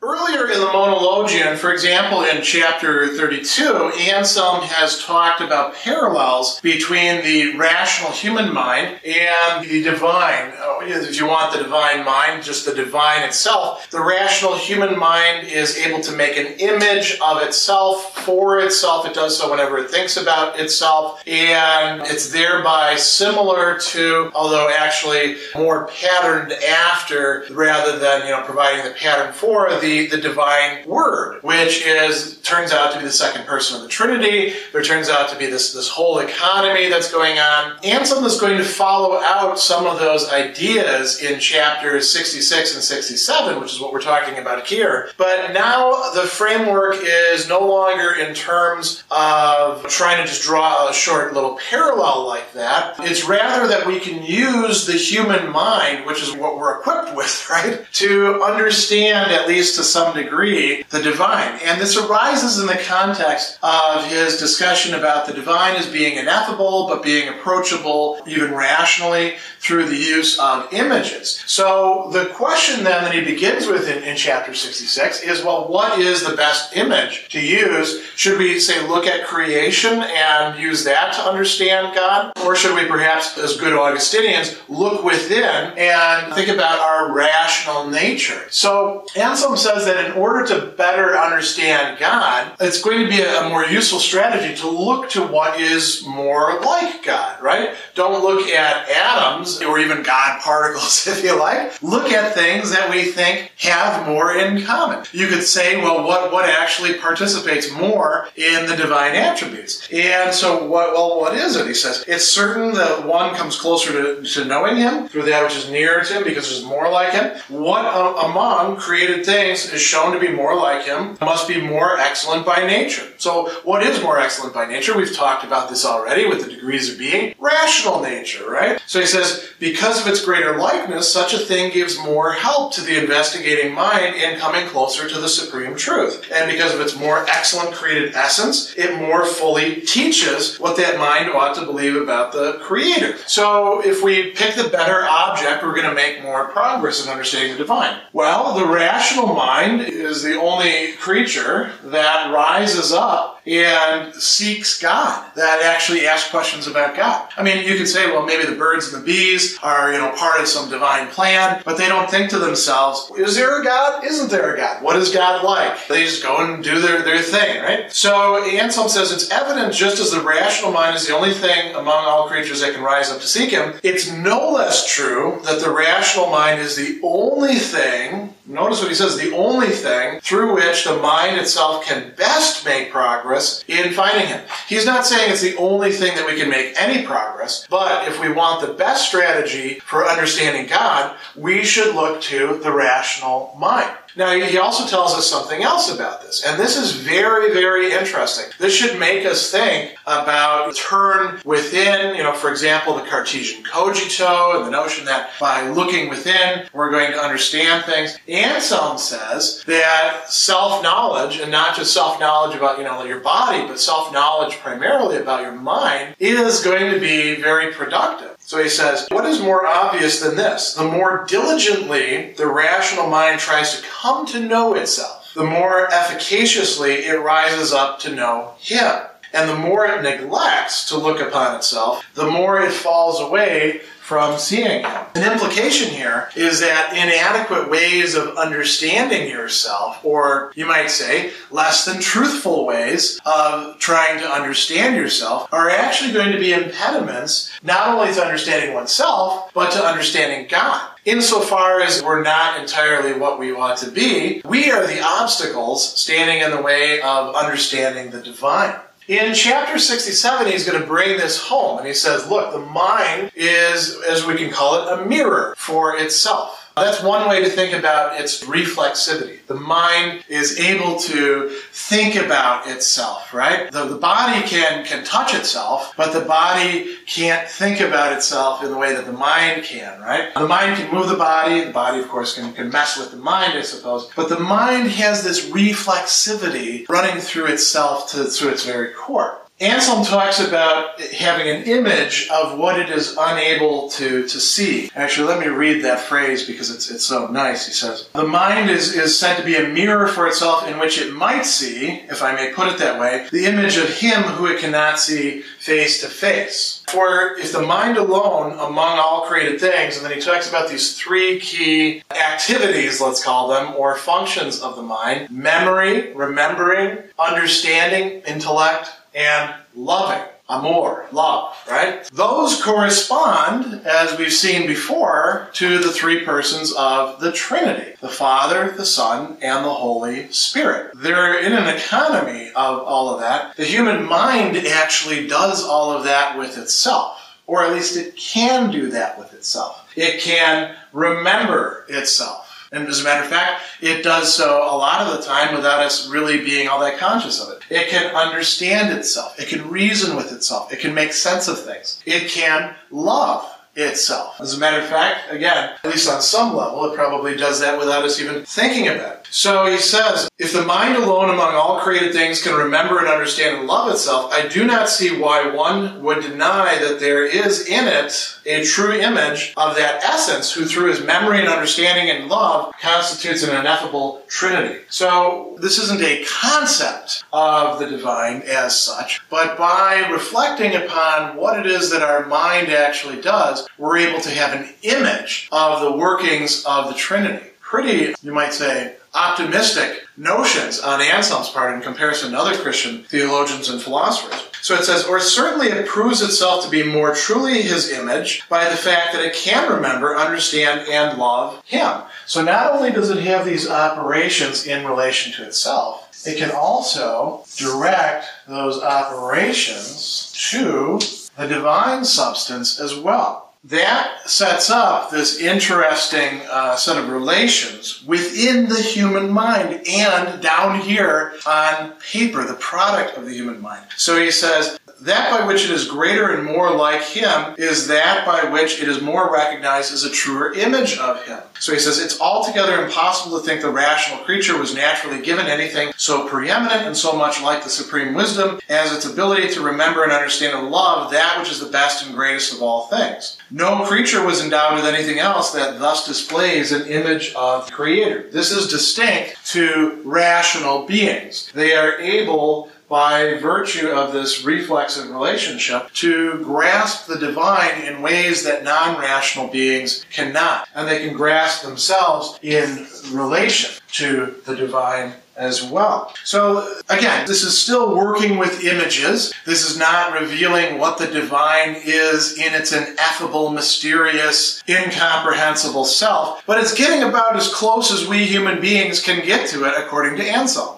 Earlier in the Monologion, for example, in chapter 32, Anselm has talked about parallels between the rational human mind and the divine. Oh, if you want the divine mind, just the divine itself, the rational human mind is able to make an image of itself for itself. It does so whenever it thinks about itself, and it's thereby similar to, although actually more patterned after rather than, you know, providing the pattern for the the, the divine word, which is turns out to be the second person of the Trinity. There turns out to be this, this whole economy that's going on. Anselm is going to follow out some of those ideas in chapters 66 and 67, which is what we're talking about here. But now the framework is no longer in terms of trying to just draw a short little parallel like that. It's rather that we can use the human mind, which is what we're equipped with, right, to understand at least to some degree the divine. And this arises in the context of his discussion about the divine as being ineffable, but being approachable even rationally through the use of images. So the question then that he begins with in, in chapter 66 is well, what is the best image to use? Should we say look at creation and use that to understand God? Or should we perhaps, as good Augustinians, look within and think about our rational nature? So Anselm says that in order to better understand God, it's going to be a more useful strategy to look to what is more like God, right? Don't look at atoms or even God particles, if you like. Look at things that we think have more in common. You could say, well, what, what actually participates more in the divine attributes? And so, what, well, what is it? He says, it's certain that one comes closer to, to knowing him through that which is nearer to him because it's more like him. What among created things is shown to be more like him must be more excellent by nature. So, what is more excellent by nature? We've talked about this already with the degrees of being. Rational nature, right? So he says, because of its greater likeness, such a thing gives more help to the investigating mind in coming closer to the supreme truth. And because of its more excellent created essence, it more fully teaches what that mind ought to believe about the Creator. So, if we pick the better object, we're going to make more progress in understanding the divine. Well, the rational mind is the only creature that rises up and seeks God, that actually asks questions about God. I mean, you could say, well, maybe the birds and the bees are, you know, part of some divine plan, but they don't think to themselves, is there a God? Isn't there a God? What is God like? They just go and do their, their thing, right? So Anselm says it's evident just as the rational mind is the only thing among all creatures that can rise up to seek him, it's no less true that the rational mind is the only thing, notice what he says, the only thing through which the mind itself can best make progress in finding Him. He's not saying it's the only thing that we can make any progress, but if we want the best strategy for understanding God, we should look to the rational mind. Now, he also tells us something else about this, and this is very, very interesting. This should make us think about turn within, you know, for example, the Cartesian cogito and the notion that by looking within, we're going to understand things. Anselm says that self knowledge, and not just self knowledge about, you know, your body, but self knowledge primarily about your mind, is going to be very productive. So he says, What is more obvious than this? The more diligently the rational mind tries to come to know itself, the more efficaciously it rises up to know him. And the more it neglects to look upon itself, the more it falls away from seeing him. An implication here is that inadequate ways of understanding yourself, or you might say less than truthful ways of trying to understand yourself, are actually going to be impediments not only to understanding oneself, but to understanding God. Insofar as we're not entirely what we ought to be, we are the obstacles standing in the way of understanding the divine. In chapter 67, he's going to bring this home, and he says, Look, the mind is, as we can call it, a mirror for itself. That's one way to think about its reflexivity. The mind is able to think about itself, right? The, the body can, can touch itself, but the body can't think about itself in the way that the mind can, right? The mind can move the body, the body, of course, can, can mess with the mind, I suppose, but the mind has this reflexivity running through itself to, through its very core. Anselm talks about having an image of what it is unable to, to see. Actually, let me read that phrase because it's, it's so nice. He says, The mind is, is said to be a mirror for itself in which it might see, if I may put it that way, the image of him who it cannot see face to face. For if the mind alone among all created things, and then he talks about these three key activities, let's call them, or functions of the mind memory, remembering, understanding, intellect, and loving. Amor, love, right? Those correspond, as we've seen before, to the three persons of the Trinity the Father, the Son, and the Holy Spirit. They're in an economy of all of that. The human mind actually does all of that with itself, or at least it can do that with itself. It can remember itself. And as a matter of fact, it does so a lot of the time without us really being all that conscious of it. It can understand itself. It can reason with itself. It can make sense of things. It can love itself. As a matter of fact, again, at least on some level, it probably does that without us even thinking about it. So he says, if the mind alone among all created things can remember and understand and love itself, I do not see why one would deny that there is in it a true image of that essence who through his memory and understanding and love constitutes an ineffable trinity. So this isn't a concept of the divine as such, but by reflecting upon what it is that our mind actually does, we're able to have an image of the workings of the Trinity. Pretty, you might say, optimistic notions on Anselm's part in comparison to other Christian theologians and philosophers. So it says, or certainly it proves itself to be more truly his image by the fact that it can remember, understand, and love him. So not only does it have these operations in relation to itself, it can also direct those operations to the divine substance as well that sets up this interesting uh, set of relations within the human mind and down here on paper, the product of the human mind. So he says, that by which it is greater and more like him is that by which it is more recognized as a truer image of him. So he says it's altogether impossible to think the rational creature was naturally given anything so preeminent and so much like the supreme wisdom as its ability to remember and understand and love that which is the best and greatest of all things. No creature was endowed with anything else that thus displays an image of the Creator. This is distinct to rational beings. They are able by virtue of this reflexive relationship to grasp the divine in ways that non rational beings cannot. And they can grasp themselves in relation to the divine as well. So again, this is still working with images. This is not revealing what the divine is in its ineffable, mysterious, incomprehensible self, but it's getting about as close as we human beings can get to it according to Anselm.